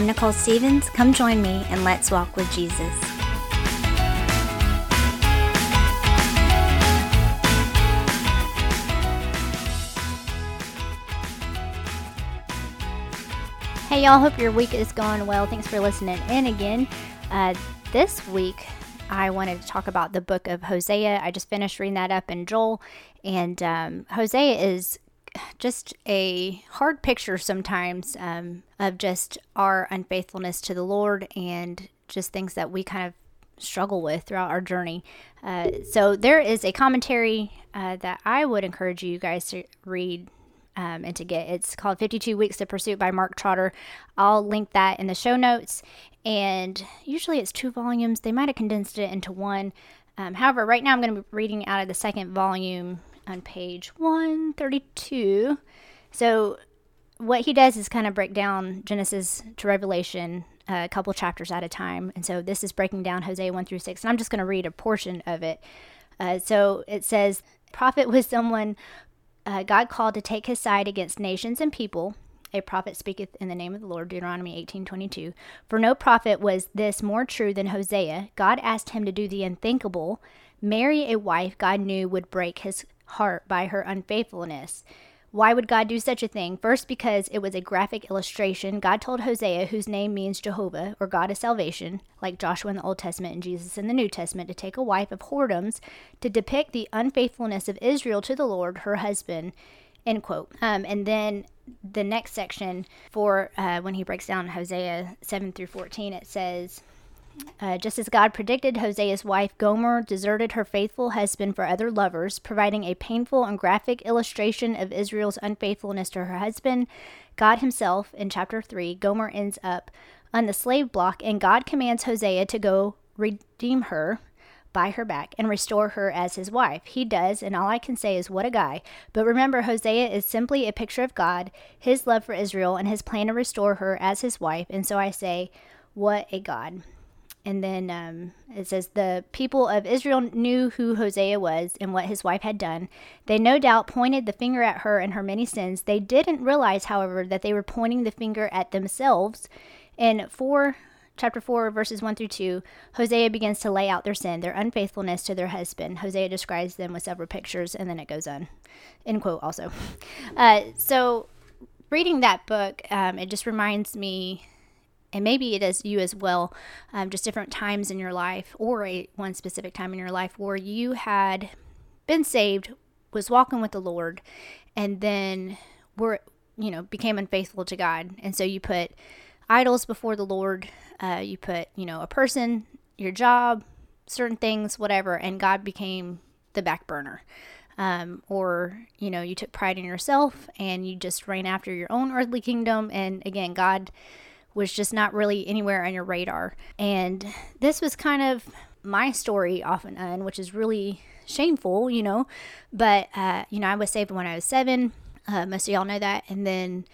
I'm Nicole Stevens. Come join me and let's walk with Jesus. Hey, y'all. Hope your week is going well. Thanks for listening in again. Uh, this week, I wanted to talk about the book of Hosea. I just finished reading that up in Joel, and um, Hosea is just a hard picture sometimes um, of just our unfaithfulness to the Lord and just things that we kind of struggle with throughout our journey. Uh, so there is a commentary uh, that I would encourage you guys to read um, and to get. It's called 52 Weeks of Pursuit by Mark Trotter. I'll link that in the show notes. And usually it's two volumes. They might have condensed it into one. Um, however, right now I'm going to be reading out of the second volume on page 132. So, what he does is kind of break down Genesis to Revelation a couple chapters at a time. And so, this is breaking down Hosea 1 through 6. And I'm just going to read a portion of it. Uh, so, it says, Prophet was someone uh, God called to take his side against nations and people. A prophet speaketh in the name of the Lord, Deuteronomy 18:22. For no prophet was this more true than Hosea. God asked him to do the unthinkable, marry a wife God knew would break his heart by her unfaithfulness. Why would God do such a thing? First, because it was a graphic illustration. God told Hosea, whose name means Jehovah, or God of salvation, like Joshua in the Old Testament and Jesus in the New Testament, to take a wife of whoredoms to depict the unfaithfulness of Israel to the Lord, her husband. End quote. Um, and then the next section for uh, when he breaks down Hosea 7 through 14, it says, uh, just as God predicted, Hosea's wife Gomer deserted her faithful husband for other lovers, providing a painful and graphic illustration of Israel's unfaithfulness to her husband. God himself, in chapter 3, Gomer ends up on the slave block, and God commands Hosea to go redeem her, buy her back, and restore her as his wife. He does, and all I can say is, what a guy. But remember, Hosea is simply a picture of God, his love for Israel, and his plan to restore her as his wife. And so I say, what a God. And then um, it says, The people of Israel knew who Hosea was and what his wife had done. They no doubt pointed the finger at her and her many sins. They didn't realize, however, that they were pointing the finger at themselves. In 4, chapter 4, verses 1 through 2, Hosea begins to lay out their sin, their unfaithfulness to their husband. Hosea describes them with several pictures, and then it goes on. End quote, also. Uh, so, reading that book, um, it just reminds me and maybe it is you as well, um, just different times in your life or a one specific time in your life where you had been saved, was walking with the Lord, and then were you know became unfaithful to God, and so you put idols before the Lord, uh, you put you know a person, your job, certain things, whatever, and God became the back burner. Um, or you know you took pride in yourself and you just ran after your own earthly kingdom and again god was just not really anywhere on your radar. And this was kind of my story off and on, which is really shameful, you know. But, uh, you know, I was saved when I was seven. Uh, most of y'all know that. And then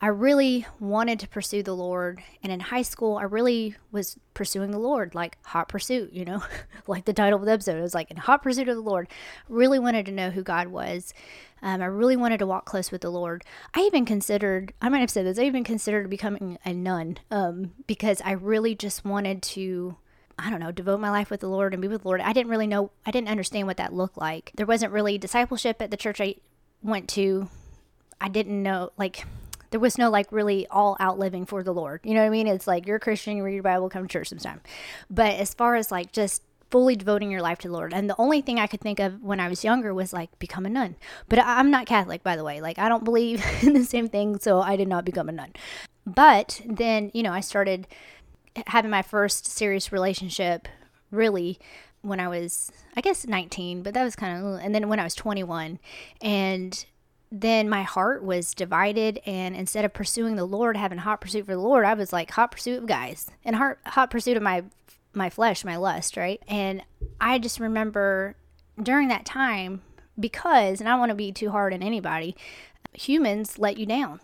I really wanted to pursue the Lord. And in high school, I really was pursuing the Lord, like hot pursuit, you know, like the title of the episode. It was like in hot pursuit of the Lord. Really wanted to know who God was. Um, I really wanted to walk close with the Lord. I even considered, I might have said this, I even considered becoming a nun um, because I really just wanted to, I don't know, devote my life with the Lord and be with the Lord. I didn't really know, I didn't understand what that looked like. There wasn't really discipleship at the church I went to. I didn't know, like, there was no like really all out living for the Lord. You know what I mean? It's like you're a Christian, you read your Bible, come to church sometime. But as far as like just fully devoting your life to the Lord. And the only thing I could think of when I was younger was like become a nun. But I'm not Catholic, by the way. Like I don't believe in the same thing, so I did not become a nun. But then, you know, I started having my first serious relationship really when I was, I guess, 19, but that was kind of, and then when I was 21. And then my heart was divided and instead of pursuing the lord having hot pursuit for the lord i was like hot pursuit of guys and hot, hot pursuit of my my flesh, my lust, right? And I just remember during that time, because, and I want to be too hard on anybody, humans let you down.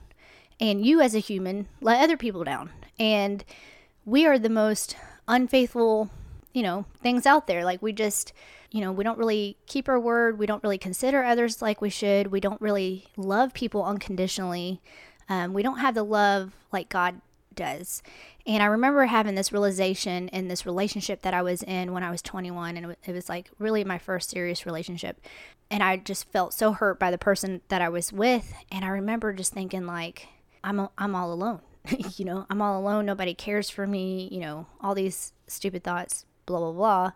And you, as a human, let other people down. And we are the most unfaithful, you know, things out there. Like, we just, you know, we don't really keep our word. We don't really consider others like we should. We don't really love people unconditionally. Um, we don't have the love like God does. And I remember having this realization in this relationship that I was in when I was 21. And it was like really my first serious relationship. And I just felt so hurt by the person that I was with. And I remember just thinking, like, I'm, I'm all alone. you know, I'm all alone. Nobody cares for me. You know, all these stupid thoughts, blah, blah, blah.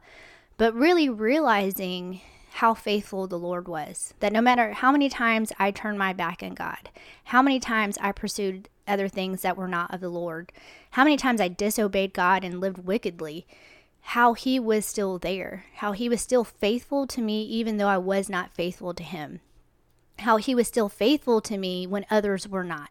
But really realizing how faithful the Lord was. That no matter how many times I turned my back on God, how many times I pursued other things that were not of the Lord, how many times I disobeyed God and lived wickedly, how He was still there, how He was still faithful to me even though I was not faithful to Him, how He was still faithful to me when others were not.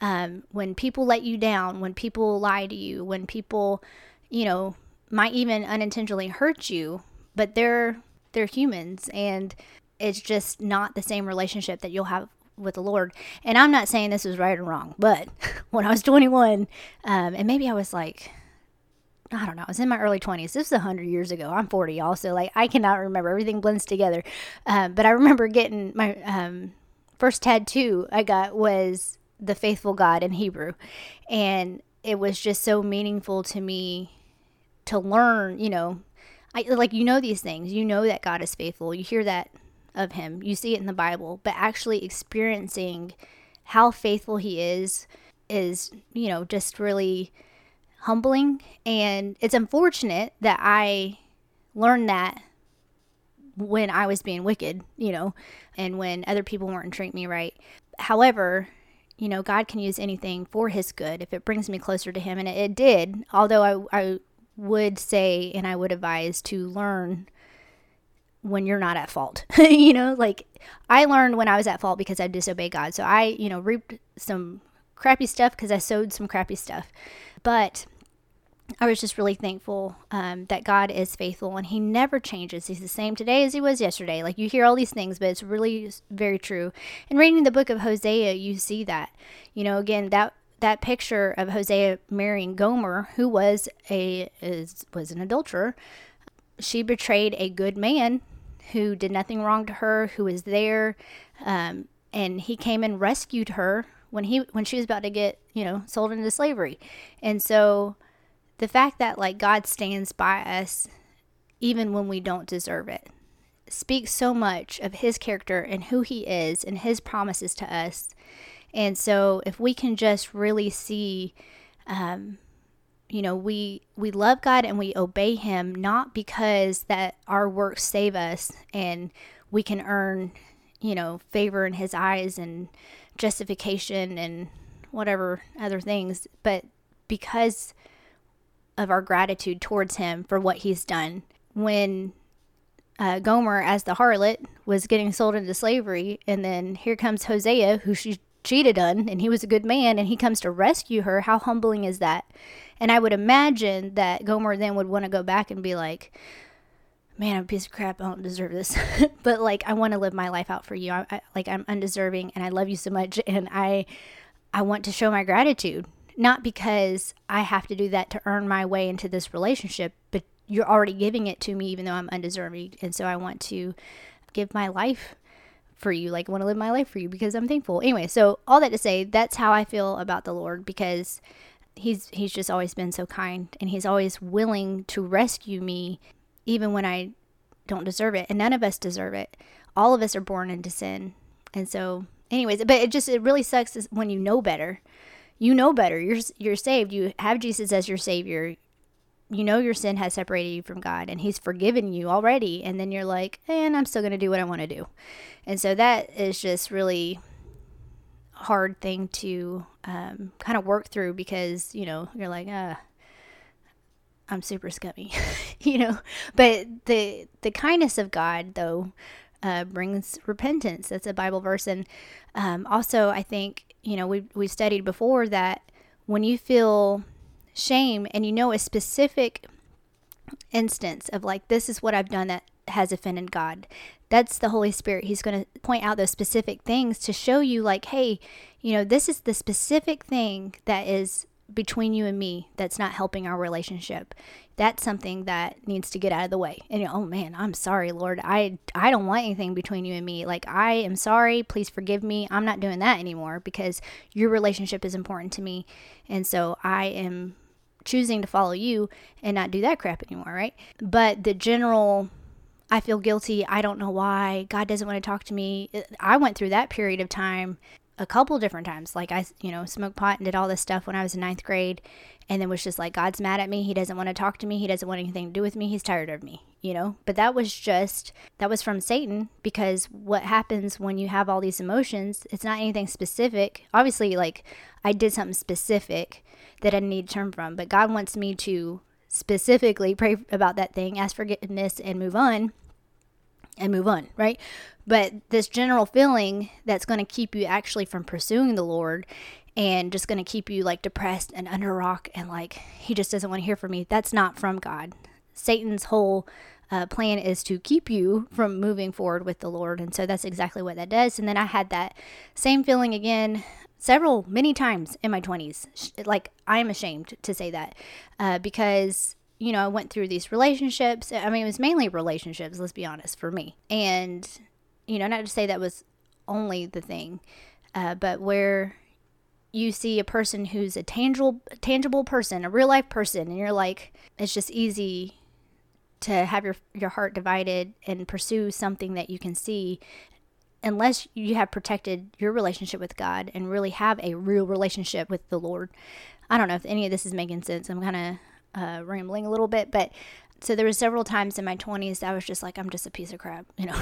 Um, when people let you down, when people lie to you, when people, you know, might even unintentionally hurt you, but they're they're humans and it's just not the same relationship that you'll have with the Lord. And I'm not saying this is right or wrong, but when I was 21, um, and maybe I was like, I don't know, I was in my early 20s. This was 100 years ago. I'm 40 also. Like, I cannot remember. Everything blends together. Um, but I remember getting my um, first tattoo I got was the faithful God in Hebrew. And it was just so meaningful to me to learn, you know, I, like you know these things. You know that God is faithful. You hear that of him. You see it in the Bible, but actually experiencing how faithful he is is, you know, just really humbling and it's unfortunate that I learned that when I was being wicked, you know, and when other people weren't treating me right. However, you know, God can use anything for his good if it brings me closer to him. And it, it did, although I, I would say and I would advise to learn when you're not at fault. you know, like I learned when I was at fault because I disobeyed God. So I, you know, reaped some crappy stuff because I sowed some crappy stuff. But I was just really thankful um, that God is faithful and He never changes. He's the same today as He was yesterday. Like you hear all these things, but it's really very true. And reading the book of Hosea, you see that. You know, again, that that picture of Hosea marrying Gomer, who was a is, was an adulterer, she betrayed a good man who did nothing wrong to her, who was there, um, and he came and rescued her when he when she was about to get you know sold into slavery, and so the fact that like God stands by us even when we don't deserve it speaks so much of his character and who he is and his promises to us and so if we can just really see, um, you know, we we love God and we obey Him not because that our works save us and we can earn, you know, favor in His eyes and justification and whatever other things, but because of our gratitude towards Him for what He's done. When uh, Gomer, as the harlot, was getting sold into slavery, and then here comes Hosea, who she cheated on and he was a good man and he comes to rescue her, how humbling is that? And I would imagine that Gomer then would want to go back and be like, man, I'm a piece of crap. I don't deserve this. but like, I want to live my life out for you. I, I, like, I'm undeserving and I love you so much. And I, I want to show my gratitude, not because I have to do that to earn my way into this relationship, but you're already giving it to me, even though I'm undeserving. And so I want to give my life for you, like want to live my life for you because I'm thankful. Anyway, so all that to say, that's how I feel about the Lord because he's he's just always been so kind and he's always willing to rescue me even when I don't deserve it. And none of us deserve it. All of us are born into sin. And so anyways, but it just it really sucks when you know better. You know better. You're you're saved. You have Jesus as your savior you know your sin has separated you from God and He's forgiven you already. And then you're like, and I'm still going to do what I want to do. And so that is just really hard thing to um, kind of work through because, you know, you're like, ah. I'm super scummy, you know. But the the kindness of God, though, uh, brings repentance. That's a Bible verse, and um, also I think you know we we studied before that when you feel shame and you know a specific instance of like this is what I've done that has offended God. That's the Holy Spirit. He's going to point out those specific things to show you like, hey, you know, this is the specific thing that is between you and me that's not helping our relationship. That's something that needs to get out of the way. And oh man i'm sorry lord. I i don't want anything between you and me. Like i am sorry. Please forgive me. I'm not doing that anymore because your relationship is important to me. And so i am choosing to follow you and not do that crap anymore right but the general I feel guilty. I don't know why. God doesn't want to talk to me. I went through that period of time a couple different times. Like I, you know, smoked pot and did all this stuff when I was in ninth grade, and then was just like, God's mad at me. He doesn't want to talk to me. He doesn't want anything to do with me. He's tired of me, you know. But that was just that was from Satan because what happens when you have all these emotions? It's not anything specific. Obviously, like I did something specific that I need to turn from, but God wants me to specifically pray about that thing, ask forgiveness, and move on and move on, right? But this general feeling that's going to keep you actually from pursuing the Lord and just going to keep you like depressed and under rock and like he just doesn't want to hear from me, that's not from God. Satan's whole uh, plan is to keep you from moving forward with the Lord. And so that's exactly what that does. And then I had that same feeling again several, many times in my 20s. Like, I am ashamed to say that uh, because you know, I went through these relationships. I mean, it was mainly relationships, let's be honest, for me. And, you know, not to say that was only the thing, uh, but where you see a person who's a tangible, tangible person, a real life person, and you're like, it's just easy to have your your heart divided and pursue something that you can see unless you have protected your relationship with God and really have a real relationship with the Lord. I don't know if any of this is making sense. I'm kind of uh, rambling a little bit, but so there was several times in my 20s I was just like I'm just a piece of crap, you know.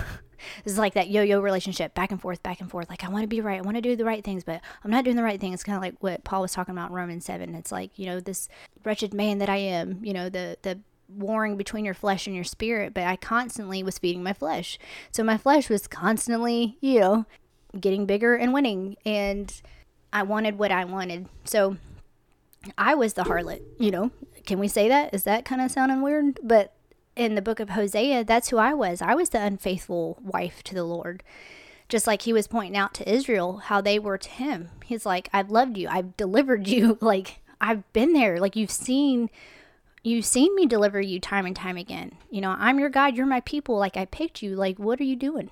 this is like that yo-yo relationship, back and forth, back and forth. Like I want to be right, I want to do the right things, but I'm not doing the right things. Kind of like what Paul was talking about in Romans 7. It's like, you know, this wretched man that I am, you know, the the warring between your flesh and your spirit, but I constantly was feeding my flesh. So my flesh was constantly, you know, getting bigger and winning and I wanted what I wanted. So I was the harlot, you know. Can we say that? Is that kind of sounding weird? But in the book of Hosea, that's who I was. I was the unfaithful wife to the Lord. Just like he was pointing out to Israel how they were to him. He's like, I've loved you. I've delivered you. Like, I've been there. Like, you've seen you've seen me deliver you time and time again. You know, I'm your God, you're my people. Like I picked you. Like what are you doing?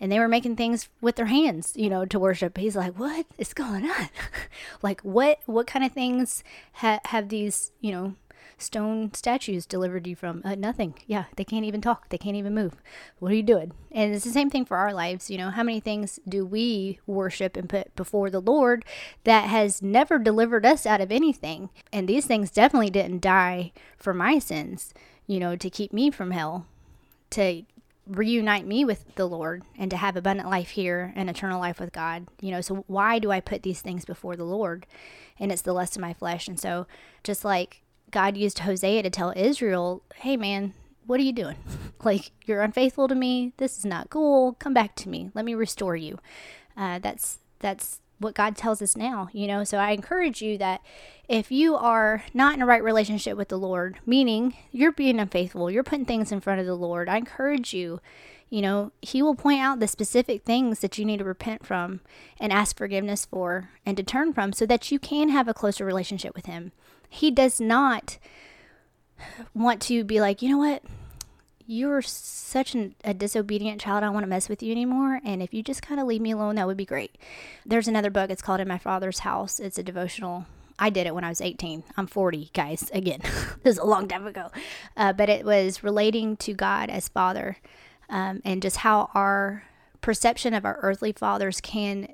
And they were making things with their hands, you know, to worship. He's like, "What is going on? like, what what kind of things ha- have these, you know, stone statues delivered you from? Uh, nothing. Yeah, they can't even talk. They can't even move. What are you doing? And it's the same thing for our lives. You know, how many things do we worship and put before the Lord that has never delivered us out of anything? And these things definitely didn't die for my sins. You know, to keep me from hell, to reunite me with the Lord and to have abundant life here and eternal life with God. You know, so why do I put these things before the Lord? And it's the lust of my flesh. And so just like God used Hosea to tell Israel, hey man, what are you doing? like you're unfaithful to me. This is not cool. Come back to me. Let me restore you. Uh, that's that's what God tells us now, you know. So I encourage you that if you are not in a right relationship with the Lord, meaning you're being unfaithful, you're putting things in front of the Lord, I encourage you, you know, He will point out the specific things that you need to repent from and ask forgiveness for and to turn from so that you can have a closer relationship with Him. He does not want to be like, you know what? You're such an, a disobedient child. I don't want to mess with you anymore. And if you just kind of leave me alone, that would be great. There's another book. It's called In My Father's House. It's a devotional I did it when I was 18. I'm 40, guys. Again, this is a long time ago. Uh, but it was relating to God as Father um, and just how our perception of our earthly fathers can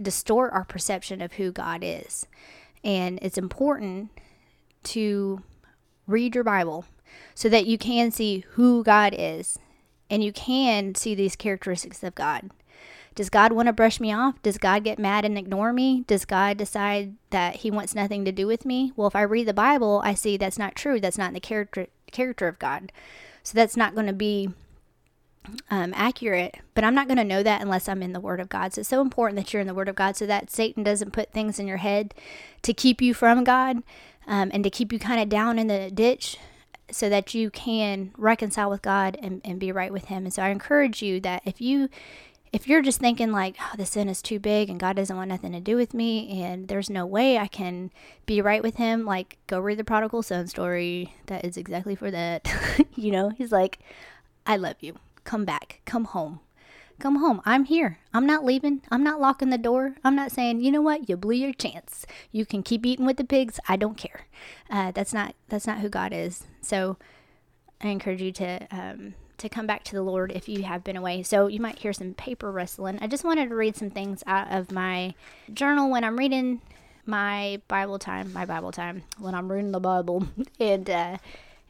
distort our perception of who God is. And it's important to read your Bible so that you can see who God is and you can see these characteristics of God. Does God want to brush me off? Does God get mad and ignore me? Does God decide that he wants nothing to do with me? Well, if I read the Bible, I see that's not true. That's not the character character of God. So that's not going to be um, accurate, but I'm not going to know that unless I'm in the Word of God. So it's so important that you're in the Word of God so that Satan doesn't put things in your head to keep you from God um, and to keep you kind of down in the ditch so that you can reconcile with God and, and be right with Him. And so I encourage you that if you if you're just thinking like, oh, the sin is too big and God doesn't want nothing to do with me and there's no way I can be right with him, like go read the prodigal son story. That is exactly for that. you know, he's like, I love you. Come back. Come home. Come home. I'm here. I'm not leaving. I'm not locking the door. I'm not saying, you know what, you blew your chance. You can keep eating with the pigs. I don't care. Uh, that's not that's not who God is. So I encourage you to um, to come back to the Lord if you have been away. So you might hear some paper rustling. I just wanted to read some things out of my journal when I'm reading my Bible time, my Bible time, when I'm reading the Bible and uh,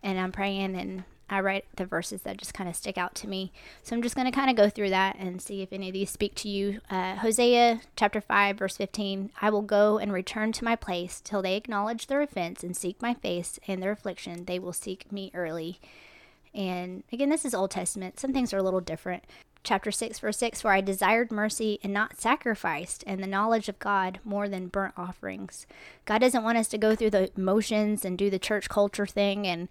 and I'm praying and I write the verses that just kind of stick out to me. So I'm just going to kind of go through that and see if any of these speak to you. Uh, Hosea chapter 5, verse 15 I will go and return to my place till they acknowledge their offense and seek my face and their affliction. They will seek me early. And again, this is Old Testament. Some things are a little different. Chapter 6, verse 6 For I desired mercy and not sacrificed, and the knowledge of God more than burnt offerings. God doesn't want us to go through the motions and do the church culture thing and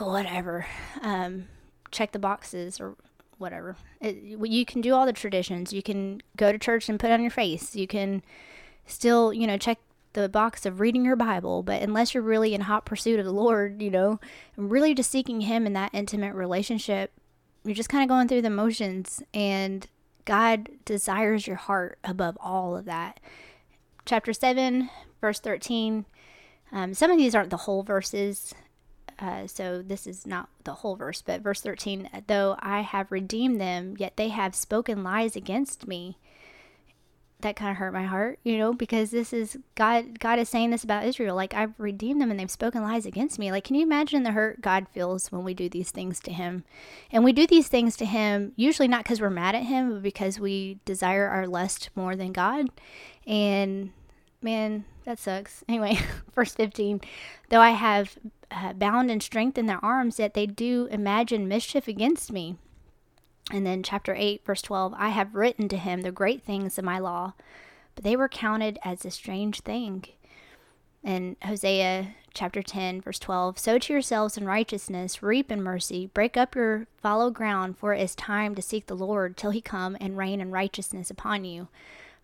whatever, um, check the boxes or whatever. It, you can do all the traditions. You can go to church and put on your face. You can still, you know, check the box of reading your Bible, but unless you're really in hot pursuit of the Lord, you know, and really just seeking Him in that intimate relationship, you're just kind of going through the motions, and God desires your heart above all of that. Chapter 7, verse 13. Um, some of these aren't the whole verses, uh, so this is not the whole verse, but verse 13, though I have redeemed them, yet they have spoken lies against me that kind of hurt my heart, you know, because this is God God is saying this about Israel. Like I've redeemed them and they've spoken lies against me. Like can you imagine the hurt God feels when we do these things to him? And we do these things to him usually not because we're mad at him, but because we desire our lust more than God. And man, that sucks. Anyway, verse 15, though I have uh, bound and strengthened their arms, yet they do imagine mischief against me. And then chapter 8, verse 12 I have written to him the great things of my law, but they were counted as a strange thing. And Hosea chapter 10, verse 12 Sow to yourselves in righteousness, reap in mercy, break up your fallow ground, for it is time to seek the Lord till he come and reign in righteousness upon you.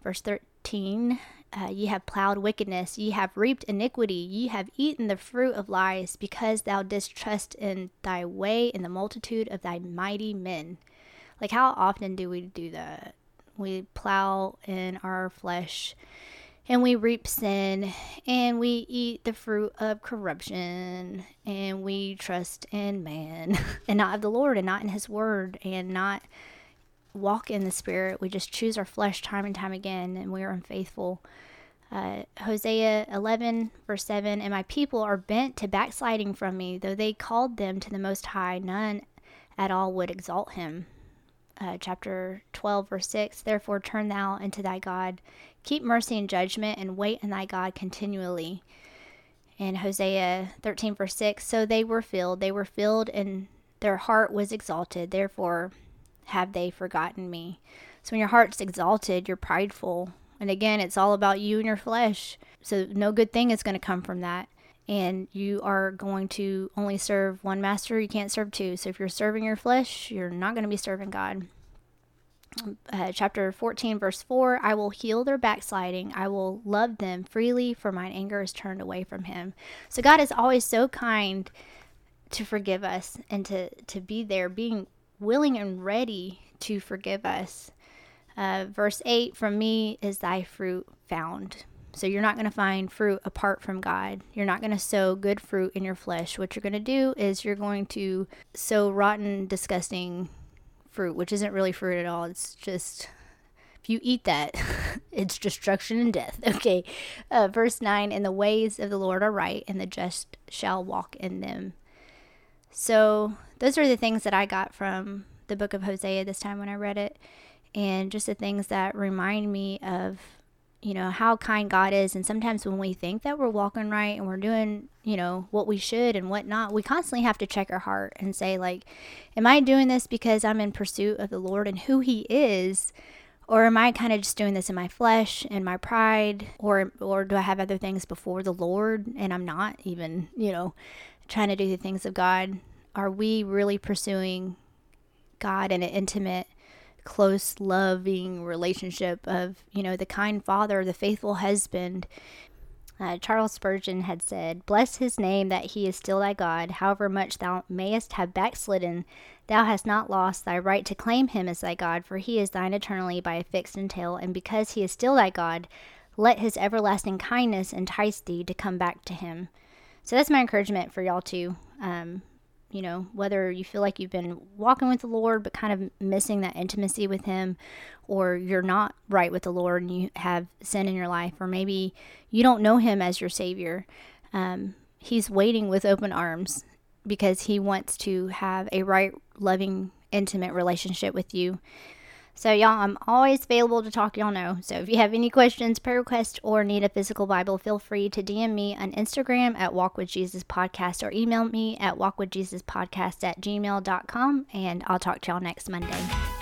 Verse 13 uh, Ye have plowed wickedness, ye have reaped iniquity, ye have eaten the fruit of lies, because thou didst trust in thy way in the multitude of thy mighty men. Like, how often do we do that? We plow in our flesh and we reap sin and we eat the fruit of corruption and we trust in man and not of the Lord and not in his word and not walk in the spirit. We just choose our flesh time and time again and we are unfaithful. Uh, Hosea 11, verse 7 And my people are bent to backsliding from me, though they called them to the Most High, none at all would exalt him uh, chapter 12, verse 6 Therefore turn thou unto thy God, keep mercy and judgment, and wait in thy God continually. And Hosea 13, verse 6 So they were filled, they were filled, and their heart was exalted. Therefore have they forgotten me. So when your heart's exalted, you're prideful. And again, it's all about you and your flesh. So no good thing is going to come from that and you are going to only serve one master, you can't serve two. So if you're serving your flesh, you're not going to be serving God. Uh, chapter 14, verse 4 I will heal their backsliding. I will love them freely, for mine anger is turned away from him. So God is always so kind to forgive us and to, to be there, being willing and ready to forgive us. Uh, verse 8 From me is thy fruit found. So you're not going to find fruit apart from God. You're not going to sow good fruit in your flesh. What you're going to do is you're going to sow rotten, disgusting fruit, which isn't really fruit at all. It's just if you eat that, it's destruction and death. Okay. Uh, verse 9 And the ways of the Lord are right, and the just shall walk in them. So, those are the things that I got from the book of Hosea this time when I read it, and just the things that remind me of you know, how kind God is. And sometimes when we think that we're walking right and we're doing, you know, what we should and what not, we constantly have to check our heart and say, like, am I doing this because I'm in pursuit of the Lord and who He is? Or am I kind of just doing this in my flesh and my pride? Or, or do I have other things before the Lord and I'm not even, you know, trying to do the things of God? Are we really pursuing God in an intimate close, loving relationship of, you know, the kind father, the faithful husband. Uh, Charles Spurgeon had said, Bless his name that he is still thy God, however much thou mayest have backslidden, thou hast not lost thy right to claim him as thy God, for he is thine eternally by a fixed entail, and because he is still thy God, let his everlasting kindness entice thee to come back to him. So that's my encouragement for y'all too. Um, you know, whether you feel like you've been walking with the Lord but kind of missing that intimacy with Him, or you're not right with the Lord and you have sin in your life, or maybe you don't know Him as your Savior. Um, he's waiting with open arms because He wants to have a right, loving, intimate relationship with you. So, y'all, I'm always available to talk, y'all know. So, if you have any questions, prayer requests, or need a physical Bible, feel free to DM me on Instagram at Walk with Jesus Podcast or email me at walkwithjesuspodcast at gmail.com. And I'll talk to y'all next Monday.